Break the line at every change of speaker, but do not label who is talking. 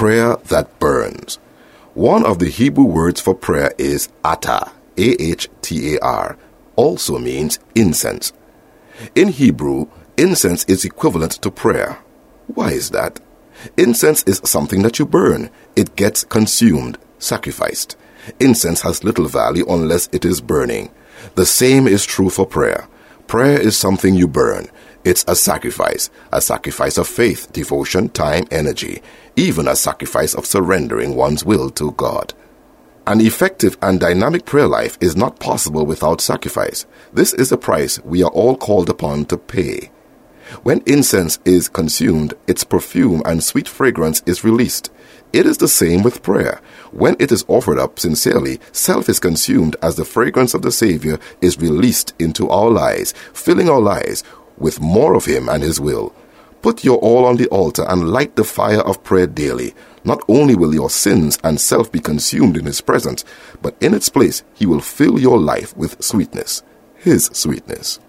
prayer that burns. One of the Hebrew words for prayer is atar, A H T A R, also means incense. In Hebrew, incense is equivalent to prayer. Why is that? Incense is something that you burn. It gets consumed, sacrificed. Incense has little value unless it is burning. The same is true for prayer. Prayer is something you burn. It's a sacrifice, a sacrifice of faith, devotion, time, energy, even a sacrifice of surrendering one's will to God. An effective and dynamic prayer life is not possible without sacrifice. This is a price we are all called upon to pay. When incense is consumed, its perfume and sweet fragrance is released. It is the same with prayer. When it is offered up sincerely, self is consumed as the fragrance of the Savior is released into our lives, filling our lives with more of Him and His will. Put your all on the altar and light the fire of prayer daily. Not only will your sins and self be consumed in His presence, but in its place He will fill your life with sweetness, His sweetness.